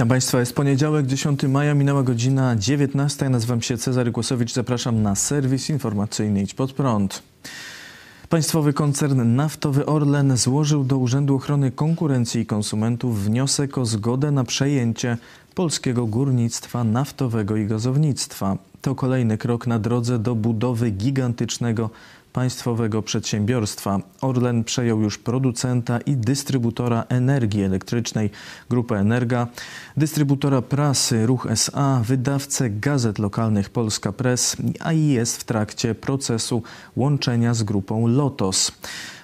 Witam Państwa. Jest poniedziałek, 10 maja, minęła godzina 19. Nazywam się Cezary Głosowicz. Zapraszam na serwis informacyjny Idź Pod Prąd. Państwowy koncern naftowy Orlen złożył do Urzędu Ochrony Konkurencji i Konsumentów wniosek o zgodę na przejęcie polskiego górnictwa naftowego i gazownictwa. To kolejny krok na drodze do budowy gigantycznego państwowego przedsiębiorstwa. Orlen przejął już producenta i dystrybutora energii elektrycznej Grupę Energa, dystrybutora prasy Ruch SA, wydawcę gazet lokalnych Polska Press, a i jest w trakcie procesu łączenia z grupą Lotos.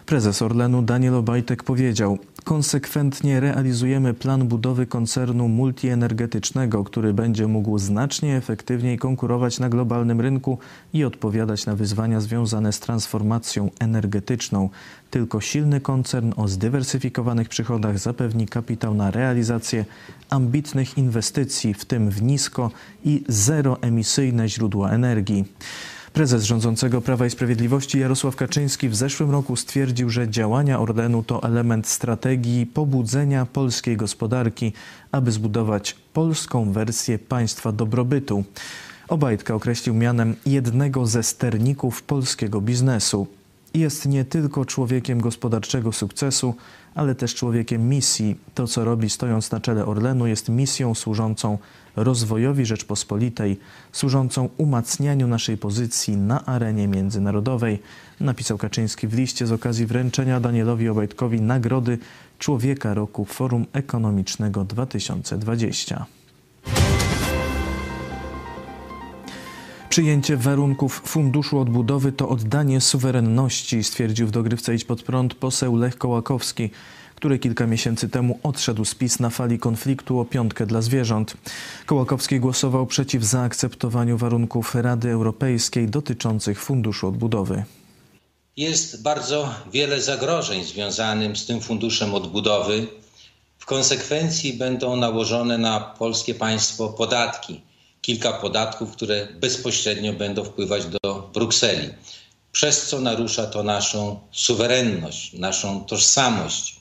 Prezes Orlenu Daniel Obajtek powiedział: Konsekwentnie realizujemy plan budowy koncernu multienergetycznego, który będzie mógł znacznie efektywniej konkurować na globalnym rynku i odpowiadać na wyzwania związane z transformacją energetyczną. Tylko silny koncern o zdywersyfikowanych przychodach zapewni kapitał na realizację ambitnych inwestycji, w tym w nisko i zeroemisyjne źródła energii. Prezes rządzącego Prawa i Sprawiedliwości Jarosław Kaczyński w zeszłym roku stwierdził, że działania Orlenu to element strategii pobudzenia polskiej gospodarki, aby zbudować polską wersję państwa dobrobytu. Obajtka określił mianem jednego ze sterników polskiego biznesu. Jest nie tylko człowiekiem gospodarczego sukcesu, ale też człowiekiem misji. To, co robi stojąc na czele Orlenu, jest misją służącą rozwojowi Rzeczpospolitej, służącą umacnianiu naszej pozycji na arenie międzynarodowej, napisał Kaczyński w liście z okazji wręczenia Danielowi Obajtkowi Nagrody Człowieka Roku Forum Ekonomicznego 2020. Przyjęcie warunków Funduszu Odbudowy to oddanie suwerenności, stwierdził w dogrywce Idź Pod Prąd poseł Lech Kołakowski który kilka miesięcy temu odszedł z PiS na fali konfliktu o piątkę dla zwierząt. Kołakowski głosował przeciw zaakceptowaniu warunków Rady Europejskiej dotyczących Funduszu Odbudowy. Jest bardzo wiele zagrożeń związanych z tym Funduszem Odbudowy. W konsekwencji będą nałożone na polskie państwo podatki. Kilka podatków, które bezpośrednio będą wpływać do Brukseli, przez co narusza to naszą suwerenność, naszą tożsamość.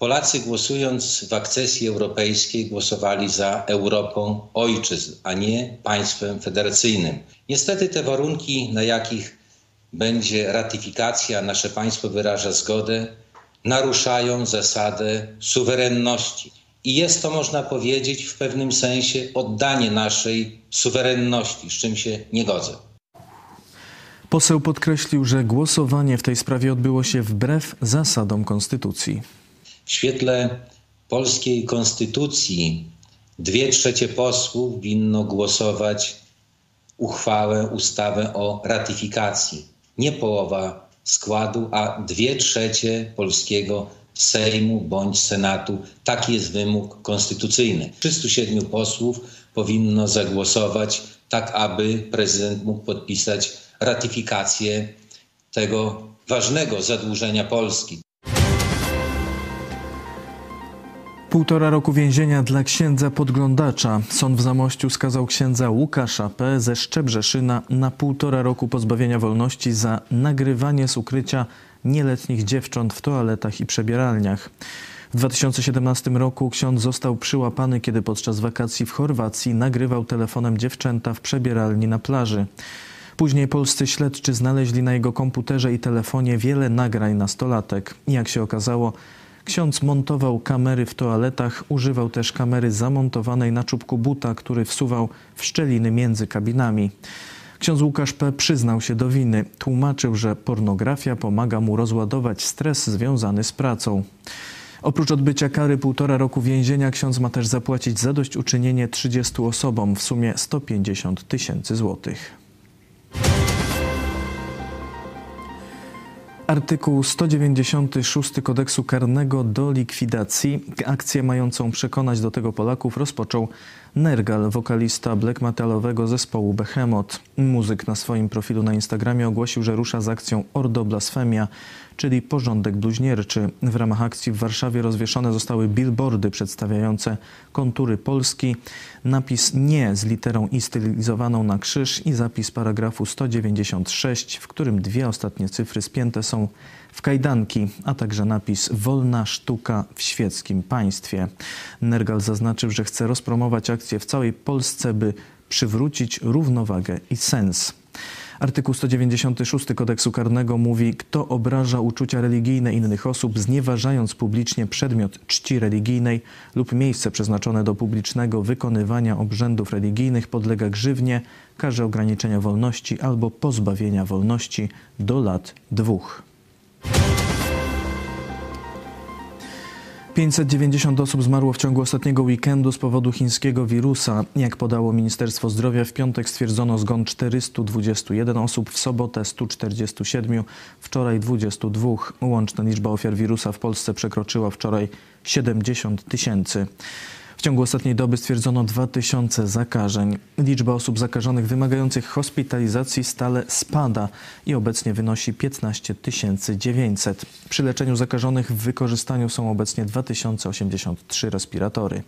Polacy głosując w akcesji europejskiej głosowali za Europą ojczyzn, a nie państwem federacyjnym. Niestety te warunki, na jakich będzie ratyfikacja, nasze państwo wyraża zgodę, naruszają zasadę suwerenności. I jest to, można powiedzieć, w pewnym sensie oddanie naszej suwerenności, z czym się nie godzę. Poseł podkreślił, że głosowanie w tej sprawie odbyło się wbrew zasadom konstytucji. W świetle polskiej konstytucji dwie trzecie posłów winno głosować uchwałę, ustawę o ratyfikacji. Nie połowa składu, a dwie trzecie polskiego Sejmu bądź Senatu. Taki jest wymóg konstytucyjny. 307 posłów powinno zagłosować tak, aby prezydent mógł podpisać ratyfikację tego ważnego zadłużenia Polski. Półtora roku więzienia dla księdza podglądacza. Sąd w Zamościu skazał księdza Łukasza P. ze Szczebrzeszyna na półtora roku pozbawienia wolności za nagrywanie z ukrycia nieletnich dziewcząt w toaletach i przebieralniach. W 2017 roku ksiądz został przyłapany, kiedy podczas wakacji w Chorwacji nagrywał telefonem dziewczęta w przebieralni na plaży. Później polscy śledczy znaleźli na jego komputerze i telefonie wiele nagrań nastolatek. Jak się okazało, Ksiądz montował kamery w toaletach, używał też kamery zamontowanej na czubku buta, który wsuwał w szczeliny między kabinami. Ksiądz Łukasz P. przyznał się do winy. Tłumaczył, że pornografia pomaga mu rozładować stres związany z pracą. Oprócz odbycia kary półtora roku więzienia, ksiądz ma też zapłacić zadośćuczynienie 30 osobom, w sumie 150 tysięcy złotych. Artykuł 196 kodeksu karnego do likwidacji. Akcję mającą przekonać do tego Polaków rozpoczął Nergal, wokalista black metalowego zespołu Behemoth. Muzyk na swoim profilu na Instagramie ogłosił, że rusza z akcją Ordo Blasfemia, czyli porządek bluźnierczy. W ramach akcji w Warszawie rozwieszone zostały billboardy przedstawiające kontury Polski, napis nie z literą i stylizowaną na krzyż i zapis paragrafu 196, w którym dwie ostatnie cyfry spięte są w kajdanki, a także napis Wolna sztuka w świeckim państwie. Nergal zaznaczył, że chce rozpromować akcję w całej Polsce, by przywrócić równowagę i sens. Artykuł 196 kodeksu karnego mówi, kto obraża uczucia religijne innych osób, znieważając publicznie przedmiot czci religijnej lub miejsce przeznaczone do publicznego wykonywania obrzędów religijnych, podlega grzywnie, karze ograniczenia wolności albo pozbawienia wolności do lat dwóch. 590 osób zmarło w ciągu ostatniego weekendu z powodu chińskiego wirusa. Jak podało Ministerstwo Zdrowia, w piątek stwierdzono zgon 421 osób, w sobotę 147, wczoraj 22. Łączna liczba ofiar wirusa w Polsce przekroczyła wczoraj 70 tysięcy. W ciągu ostatniej doby stwierdzono 2000 zakażeń. Liczba osób zakażonych wymagających hospitalizacji stale spada i obecnie wynosi 15 900. Przy leczeniu zakażonych w wykorzystaniu są obecnie 2083 respiratory.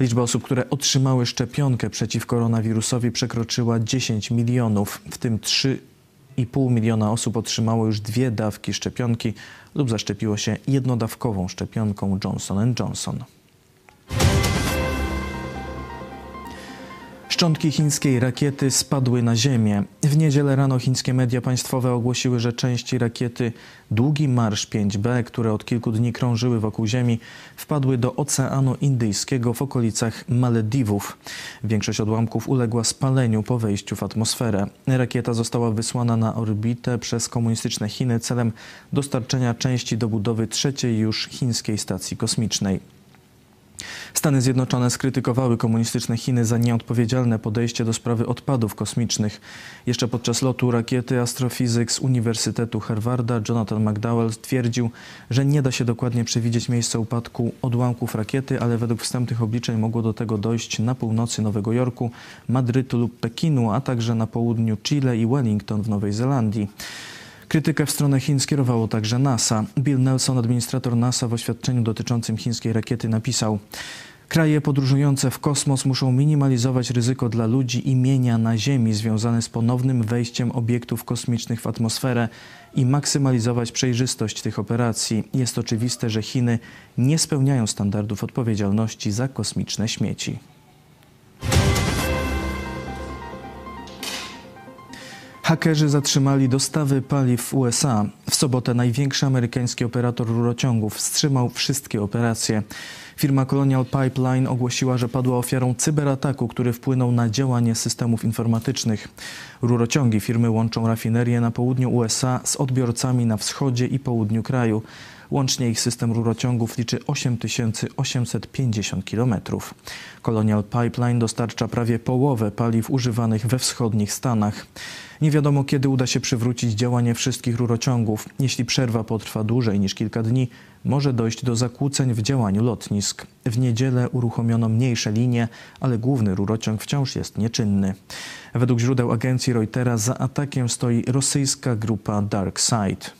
Liczba osób, które otrzymały szczepionkę przeciw koronawirusowi przekroczyła 10 milionów, w tym 3,5 miliona osób otrzymało już dwie dawki szczepionki lub zaszczepiło się jednodawkową szczepionką Johnson Johnson. Szczątki chińskiej rakiety spadły na ziemię. W niedzielę rano chińskie media państwowe ogłosiły, że części rakiety Długi Marsz 5B, które od kilku dni krążyły wokół Ziemi, wpadły do Oceanu Indyjskiego w okolicach Malediwów. Większość odłamków uległa spaleniu po wejściu w atmosferę. Rakieta została wysłana na orbitę przez komunistyczne Chiny celem dostarczenia części do budowy trzeciej już chińskiej stacji kosmicznej. Stany Zjednoczone skrytykowały komunistyczne Chiny za nieodpowiedzialne podejście do sprawy odpadów kosmicznych. Jeszcze podczas lotu rakiety astrofizyk z Uniwersytetu Harvarda Jonathan McDowell twierdził, że nie da się dokładnie przewidzieć miejsca upadku odłamków rakiety, ale według wstępnych obliczeń mogło do tego dojść na północy Nowego Jorku, Madrytu lub Pekinu, a także na południu Chile i Wellington w Nowej Zelandii. Krytykę w stronę Chin skierowało także NASA. Bill Nelson, administrator NASA w oświadczeniu dotyczącym chińskiej rakiety napisał Kraje podróżujące w kosmos muszą minimalizować ryzyko dla ludzi i mienia na Ziemi związane z ponownym wejściem obiektów kosmicznych w atmosferę i maksymalizować przejrzystość tych operacji. Jest oczywiste, że Chiny nie spełniają standardów odpowiedzialności za kosmiczne śmieci. Hakerzy zatrzymali dostawy paliw w USA. W sobotę największy amerykański operator rurociągów wstrzymał wszystkie operacje. Firma Colonial Pipeline ogłosiła, że padła ofiarą cyberataku, który wpłynął na działanie systemów informatycznych. Rurociągi firmy łączą rafinerię na południu USA z odbiorcami na wschodzie i południu kraju. Łącznie ich system rurociągów liczy 8850 km. Colonial Pipeline dostarcza prawie połowę paliw używanych we wschodnich Stanach. Nie wiadomo, kiedy uda się przywrócić działanie wszystkich rurociągów. Jeśli przerwa potrwa dłużej niż kilka dni, może dojść do zakłóceń w działaniu lotnisk. W niedzielę uruchomiono mniejsze linie, ale główny rurociąg wciąż jest nieczynny. Według źródeł agencji Reutera za atakiem stoi rosyjska grupa Dark Side.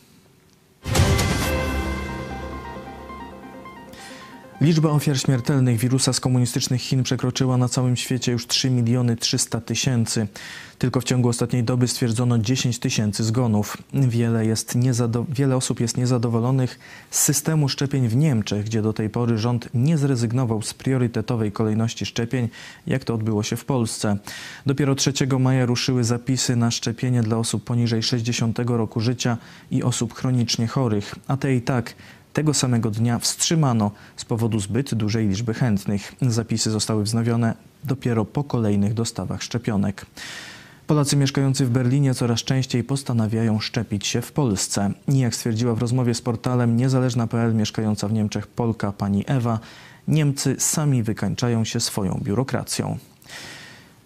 Liczba ofiar śmiertelnych wirusa z komunistycznych Chin przekroczyła na całym świecie już 3 miliony 300 tysięcy. Tylko w ciągu ostatniej doby stwierdzono 10 tysięcy zgonów. Wiele, jest wiele osób jest niezadowolonych z systemu szczepień w Niemczech, gdzie do tej pory rząd nie zrezygnował z priorytetowej kolejności szczepień, jak to odbyło się w Polsce. Dopiero 3 maja ruszyły zapisy na szczepienie dla osób poniżej 60 roku życia i osób chronicznie chorych, a te i tak tego samego dnia wstrzymano z powodu zbyt dużej liczby chętnych. Zapisy zostały wznowione dopiero po kolejnych dostawach szczepionek. Polacy mieszkający w Berlinie coraz częściej postanawiają szczepić się w Polsce. Jak stwierdziła w rozmowie z portalem niezależna.pl mieszkająca w Niemczech Polka pani Ewa, Niemcy sami wykańczają się swoją biurokracją.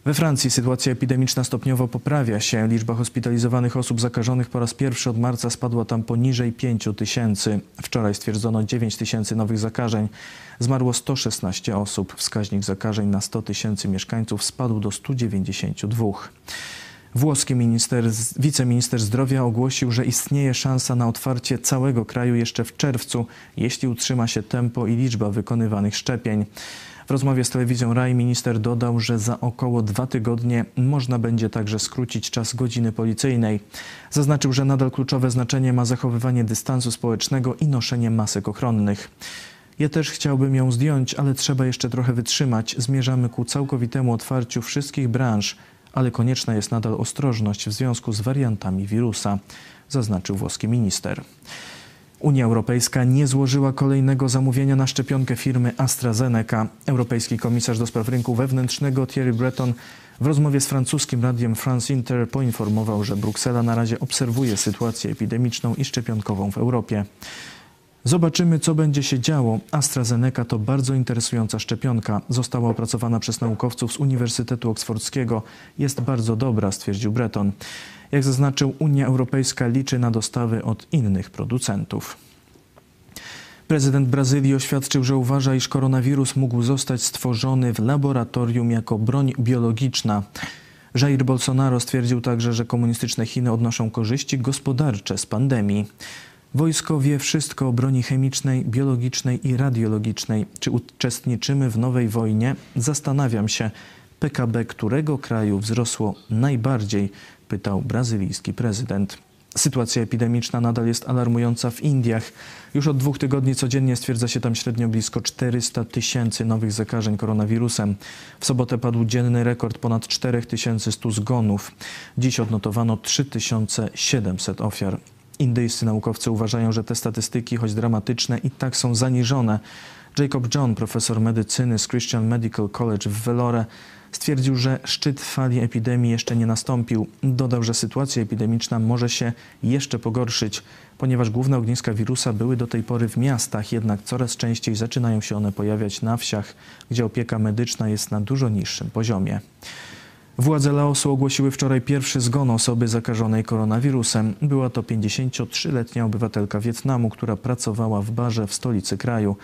We Francji sytuacja epidemiczna stopniowo poprawia się. Liczba hospitalizowanych osób zakażonych po raz pierwszy od marca spadła tam poniżej 5 tysięcy. Wczoraj stwierdzono 9 tysięcy nowych zakażeń. Zmarło 116 osób. Wskaźnik zakażeń na 100 tysięcy mieszkańców spadł do 192. Włoski minister, wiceminister zdrowia ogłosił, że istnieje szansa na otwarcie całego kraju jeszcze w czerwcu, jeśli utrzyma się tempo i liczba wykonywanych szczepień. Rozmowie z telewizją RAI minister dodał, że za około dwa tygodnie można będzie także skrócić czas godziny policyjnej. Zaznaczył, że nadal kluczowe znaczenie ma zachowywanie dystansu społecznego i noszenie masek ochronnych. Ja też chciałbym ją zdjąć, ale trzeba jeszcze trochę wytrzymać. Zmierzamy ku całkowitemu otwarciu wszystkich branż, ale konieczna jest nadal ostrożność w związku z wariantami wirusa, zaznaczył włoski minister. Unia Europejska nie złożyła kolejnego zamówienia na szczepionkę firmy AstraZeneca. Europejski komisarz do spraw rynku wewnętrznego Thierry Breton w rozmowie z francuskim radiem France Inter poinformował, że Bruksela na razie obserwuje sytuację epidemiczną i szczepionkową w Europie. Zobaczymy, co będzie się działo. AstraZeneca to bardzo interesująca szczepionka. Została opracowana przez naukowców z Uniwersytetu Oksfordzkiego. Jest bardzo dobra, stwierdził Breton. Jak zaznaczył, Unia Europejska liczy na dostawy od innych producentów. Prezydent Brazylii oświadczył, że uważa, iż koronawirus mógł zostać stworzony w laboratorium jako broń biologiczna. Jair Bolsonaro stwierdził także, że komunistyczne Chiny odnoszą korzyści gospodarcze z pandemii. Wojsko wie wszystko o broni chemicznej, biologicznej i radiologicznej. Czy uczestniczymy w nowej wojnie? Zastanawiam się. PKB którego kraju wzrosło najbardziej? Pytał brazylijski prezydent. Sytuacja epidemiczna nadal jest alarmująca w Indiach. Już od dwóch tygodni codziennie stwierdza się tam średnio blisko 400 tysięcy nowych zakażeń koronawirusem. W sobotę padł dzienny rekord ponad 4100 zgonów. Dziś odnotowano 3700 ofiar. Indyjscy naukowcy uważają, że te statystyki, choć dramatyczne, i tak są zaniżone. Jacob John, profesor medycyny z Christian Medical College w Vellore, stwierdził, że szczyt fali epidemii jeszcze nie nastąpił. Dodał, że sytuacja epidemiczna może się jeszcze pogorszyć, ponieważ główne ogniska wirusa były do tej pory w miastach, jednak coraz częściej zaczynają się one pojawiać na wsiach, gdzie opieka medyczna jest na dużo niższym poziomie. Władze Laosu ogłosiły wczoraj pierwszy zgon osoby zakażonej koronawirusem. Była to 53-letnia obywatelka Wietnamu, która pracowała w barze w stolicy kraju.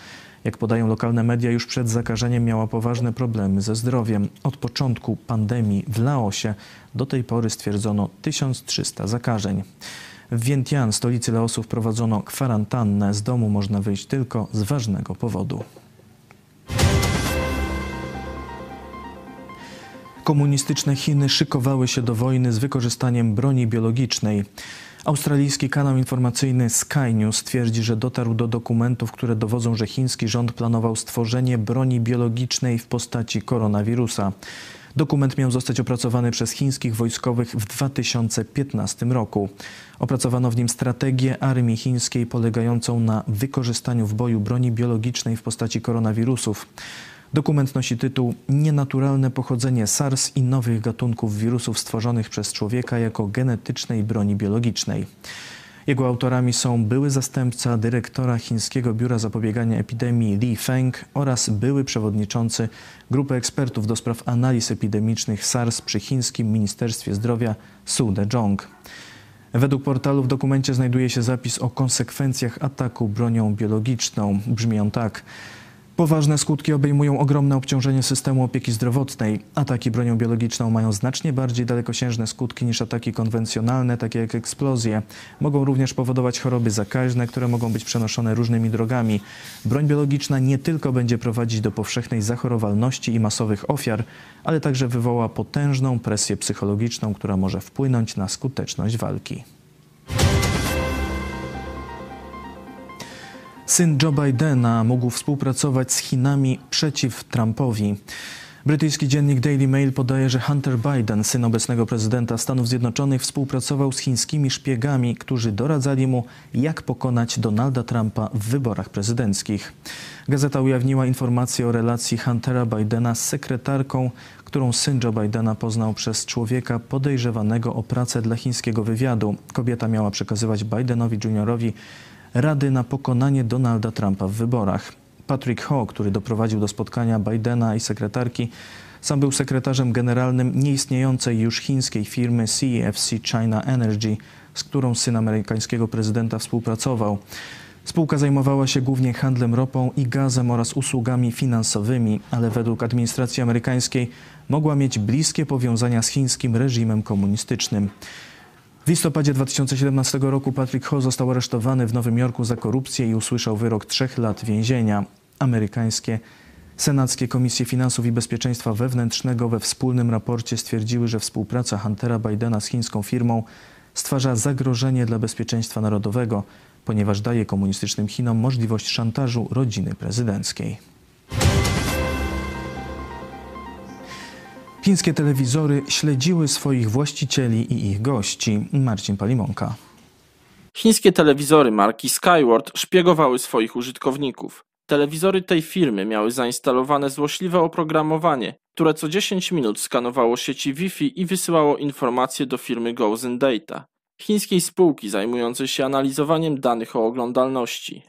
Jak podają lokalne media, już przed zakażeniem miała poważne problemy ze zdrowiem. Od początku pandemii w Laosie do tej pory stwierdzono 1300 zakażeń. W Vientiane, stolicy Laosu, wprowadzono kwarantannę. Z domu można wyjść tylko z ważnego powodu. Komunistyczne Chiny szykowały się do wojny z wykorzystaniem broni biologicznej. Australijski kanał informacyjny Sky News twierdzi, że dotarł do dokumentów, które dowodzą, że chiński rząd planował stworzenie broni biologicznej w postaci koronawirusa. Dokument miał zostać opracowany przez chińskich wojskowych w 2015 roku. Opracowano w nim strategię armii chińskiej polegającą na wykorzystaniu w boju broni biologicznej w postaci koronawirusów. Dokument nosi tytuł Nienaturalne pochodzenie SARS i nowych gatunków wirusów stworzonych przez człowieka jako genetycznej broni biologicznej. Jego autorami są były zastępca dyrektora Chińskiego Biura Zapobiegania Epidemii Li Feng oraz były przewodniczący grupy ekspertów do spraw analiz epidemicznych SARS przy Chińskim Ministerstwie Zdrowia Su Dezhong. Według portalu w dokumencie znajduje się zapis o konsekwencjach ataku bronią biologiczną. Brzmi on tak. Poważne skutki obejmują ogromne obciążenie systemu opieki zdrowotnej. Ataki bronią biologiczną mają znacznie bardziej dalekosiężne skutki niż ataki konwencjonalne, takie jak eksplozje. Mogą również powodować choroby zakaźne, które mogą być przenoszone różnymi drogami. Broń biologiczna nie tylko będzie prowadzić do powszechnej zachorowalności i masowych ofiar, ale także wywoła potężną presję psychologiczną, która może wpłynąć na skuteczność walki. Syn Joe Bidena mógł współpracować z Chinami przeciw Trumpowi. Brytyjski dziennik Daily Mail podaje, że Hunter Biden, syn obecnego prezydenta Stanów Zjednoczonych, współpracował z chińskimi szpiegami, którzy doradzali mu, jak pokonać Donalda Trumpa w wyborach prezydenckich. Gazeta ujawniła informację o relacji Huntera Bidena z sekretarką, którą syn Joe Bidena poznał przez człowieka podejrzewanego o pracę dla chińskiego wywiadu. Kobieta miała przekazywać Bidenowi Juniorowi rady na pokonanie Donalda Trumpa w wyborach. Patrick Ho, który doprowadził do spotkania Bidena i sekretarki, Sam był sekretarzem generalnym nieistniejącej już chińskiej firmy CEFC China Energy, z którą syn amerykańskiego prezydenta współpracował. Spółka zajmowała się głównie handlem ropą i gazem oraz usługami finansowymi, ale według administracji amerykańskiej mogła mieć bliskie powiązania z chińskim reżimem komunistycznym. W listopadzie 2017 roku Patrick Ho został aresztowany w Nowym Jorku za korupcję i usłyszał wyrok trzech lat więzienia. Amerykańskie Senackie Komisje Finansów i Bezpieczeństwa Wewnętrznego we wspólnym raporcie stwierdziły, że współpraca Huntera Bidena z chińską firmą stwarza zagrożenie dla bezpieczeństwa narodowego, ponieważ daje komunistycznym Chinom możliwość szantażu rodziny prezydenckiej. Chińskie telewizory śledziły swoich właścicieli i ich gości. Marcin Palimonka. Chińskie telewizory marki Skyward szpiegowały swoich użytkowników. Telewizory tej firmy miały zainstalowane złośliwe oprogramowanie, które co 10 minut skanowało sieci Wi-Fi i wysyłało informacje do firmy Gozen Data, chińskiej spółki zajmującej się analizowaniem danych o oglądalności.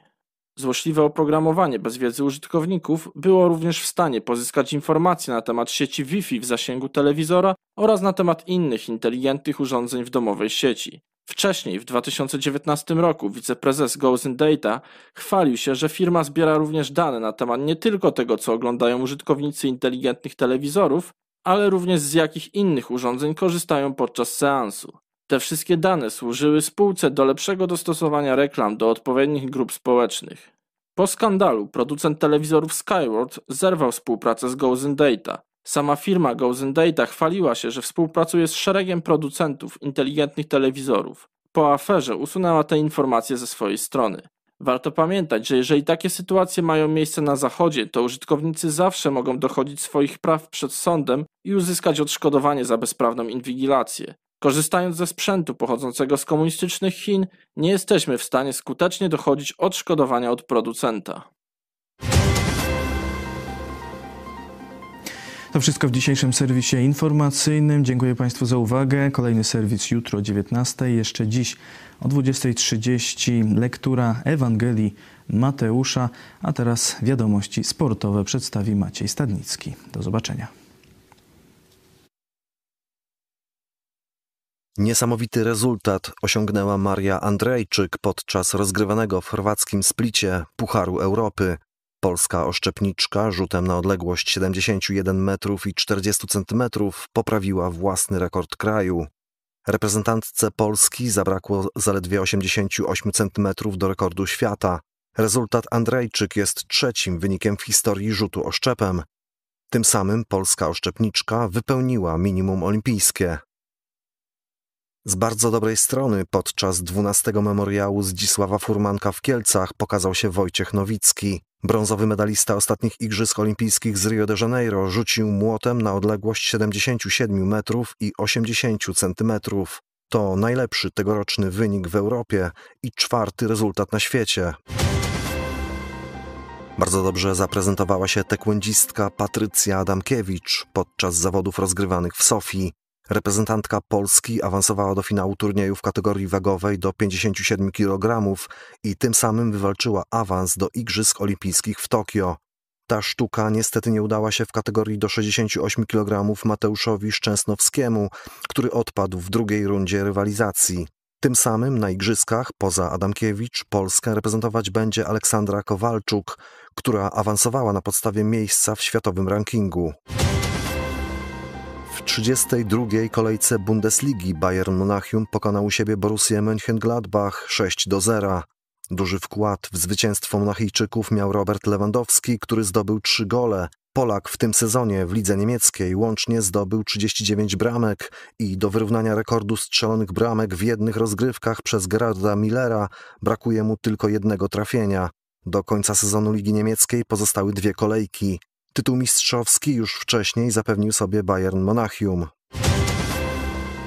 Złośliwe oprogramowanie bez wiedzy użytkowników było również w stanie pozyskać informacje na temat sieci Wi-Fi w zasięgu telewizora oraz na temat innych inteligentnych urządzeń w domowej sieci. Wcześniej, w 2019 roku, wiceprezes Gozen Data chwalił się, że firma zbiera również dane na temat nie tylko tego, co oglądają użytkownicy inteligentnych telewizorów, ale również z jakich innych urządzeń korzystają podczas seansu. Te wszystkie dane służyły spółce do lepszego dostosowania reklam do odpowiednich grup społecznych. Po skandalu producent telewizorów Skyward zerwał współpracę z Gozen Data. Sama firma Gozen Data chwaliła się, że współpracuje z szeregiem producentów inteligentnych telewizorów. Po aferze usunęła te informacje ze swojej strony. Warto pamiętać, że jeżeli takie sytuacje mają miejsce na Zachodzie, to użytkownicy zawsze mogą dochodzić swoich praw przed sądem i uzyskać odszkodowanie za bezprawną inwigilację. Korzystając ze sprzętu pochodzącego z komunistycznych Chin, nie jesteśmy w stanie skutecznie dochodzić odszkodowania od producenta. To wszystko w dzisiejszym serwisie informacyjnym. Dziękuję Państwu za uwagę. Kolejny serwis jutro o 19. Jeszcze dziś o 20.30 lektura Ewangelii Mateusza, a teraz wiadomości sportowe przedstawi Maciej Stadnicki. Do zobaczenia. Niesamowity rezultat osiągnęła Maria Andrejczyk podczas rozgrywanego w chorwackim Splicie Pucharu Europy. Polska oszczepniczka rzutem na odległość 71 metrów i 40 centymetrów poprawiła własny rekord kraju. Reprezentantce Polski zabrakło zaledwie 88 centymetrów do rekordu świata. Rezultat Andrejczyk jest trzecim wynikiem w historii rzutu oszczepem. Tym samym polska oszczepniczka wypełniła minimum olimpijskie. Z bardzo dobrej strony podczas 12 memoriału Zdzisława Furmanka w Kielcach pokazał się Wojciech Nowicki. Brązowy medalista ostatnich Igrzysk Olimpijskich z Rio de Janeiro rzucił młotem na odległość 77 metrów i 80 centymetrów. To najlepszy tegoroczny wynik w Europie i czwarty rezultat na świecie. Bardzo dobrze zaprezentowała się tekłędzistka Patrycja Adamkiewicz podczas zawodów rozgrywanych w Sofii. Reprezentantka Polski awansowała do finału turnieju w kategorii wagowej do 57 kg i tym samym wywalczyła awans do Igrzysk Olimpijskich w Tokio. Ta sztuka niestety nie udała się w kategorii do 68 kg Mateuszowi Szczęsnowskiemu, który odpadł w drugiej rundzie rywalizacji. Tym samym na igrzyskach poza Adamkiewicz Polskę reprezentować będzie Aleksandra Kowalczuk, która awansowała na podstawie miejsca w światowym rankingu. W 32. kolejce Bundesligi Bayern Monachium pokonał u siebie Borussię Mönchengladbach 6 do 0. Duży wkład w zwycięstwo Monachijczyków miał Robert Lewandowski, który zdobył trzy gole. Polak w tym sezonie w lidze niemieckiej łącznie zdobył 39 bramek i do wyrównania rekordu strzelonych bramek w jednych rozgrywkach przez Gerarda Millera brakuje mu tylko jednego trafienia. Do końca sezonu Ligi Niemieckiej pozostały dwie kolejki. Tytuł mistrzowski już wcześniej zapewnił sobie Bayern Monachium.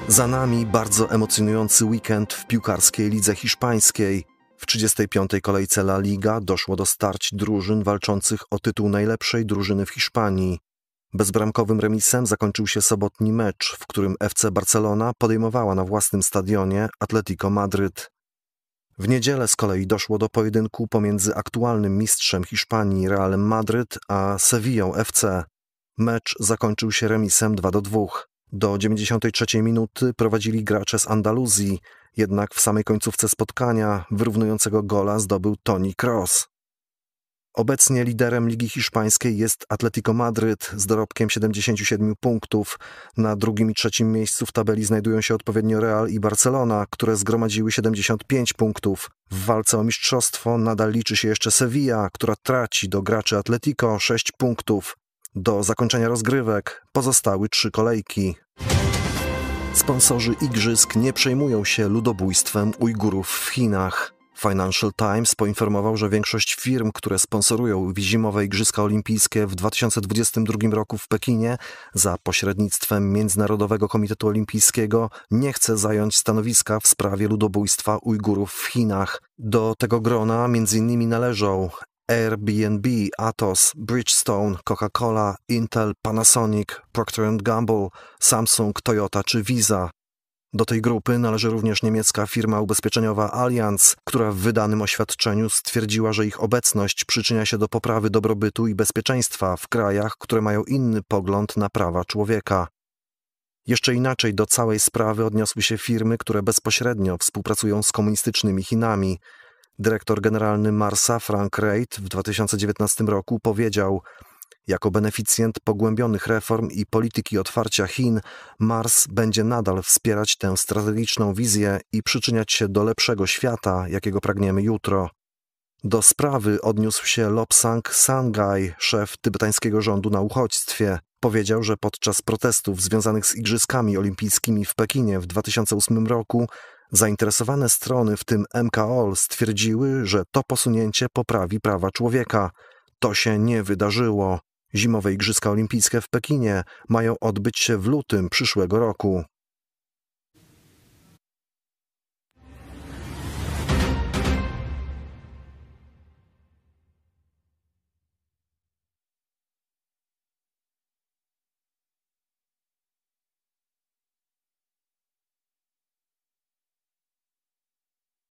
Za nami bardzo emocjonujący weekend w piłkarskiej lidze hiszpańskiej. W 35. kolejce La Liga doszło do starć drużyn walczących o tytuł najlepszej drużyny w Hiszpanii. Bezbramkowym remisem zakończył się sobotni mecz, w którym FC Barcelona podejmowała na własnym stadionie Atletico Madryt. W niedzielę z kolei doszło do pojedynku pomiędzy aktualnym mistrzem Hiszpanii Realem Madryt a Sevillą FC. Mecz zakończył się remisem 2 do 2. Do 93 minuty prowadzili gracze z Andaluzji, jednak w samej końcówce spotkania wyrównującego gola zdobył Toni Kroos. Obecnie liderem Ligi Hiszpańskiej jest Atletico Madryt z dorobkiem 77 punktów. Na drugim i trzecim miejscu w tabeli znajdują się odpowiednio Real i Barcelona, które zgromadziły 75 punktów. W walce o mistrzostwo nadal liczy się jeszcze Sevilla, która traci do graczy Atletico 6 punktów. Do zakończenia rozgrywek pozostały trzy kolejki. Sponsorzy igrzysk nie przejmują się ludobójstwem Ujgurów w Chinach. Financial Times poinformował, że większość firm, które sponsorują zimowe Igrzyska Olimpijskie w 2022 roku w Pekinie za pośrednictwem Międzynarodowego Komitetu Olimpijskiego nie chce zająć stanowiska w sprawie ludobójstwa Ujgurów w Chinach. Do tego grona m.in. należą Airbnb, Atos, Bridgestone, Coca-Cola, Intel, Panasonic, Procter Gamble, Samsung, Toyota czy Visa. Do tej grupy należy również niemiecka firma ubezpieczeniowa Allianz, która w wydanym oświadczeniu stwierdziła, że ich obecność przyczynia się do poprawy dobrobytu i bezpieczeństwa w krajach, które mają inny pogląd na prawa człowieka. Jeszcze inaczej do całej sprawy odniosły się firmy, które bezpośrednio współpracują z komunistycznymi Chinami. Dyrektor generalny Marsa Frank Reid w 2019 roku powiedział: jako beneficjent pogłębionych reform i polityki otwarcia Chin, Mars będzie nadal wspierać tę strategiczną wizję i przyczyniać się do lepszego świata, jakiego pragniemy jutro. Do sprawy odniósł się Lobsang Sangaj, szef tybetańskiego rządu na uchodźstwie. Powiedział, że podczas protestów związanych z Igrzyskami Olimpijskimi w Pekinie w 2008 roku zainteresowane strony, w tym MKOL, stwierdziły, że to posunięcie poprawi prawa człowieka. To się nie wydarzyło. Zimowe Igrzyska Olimpijskie w Pekinie mają odbyć się w lutym przyszłego roku.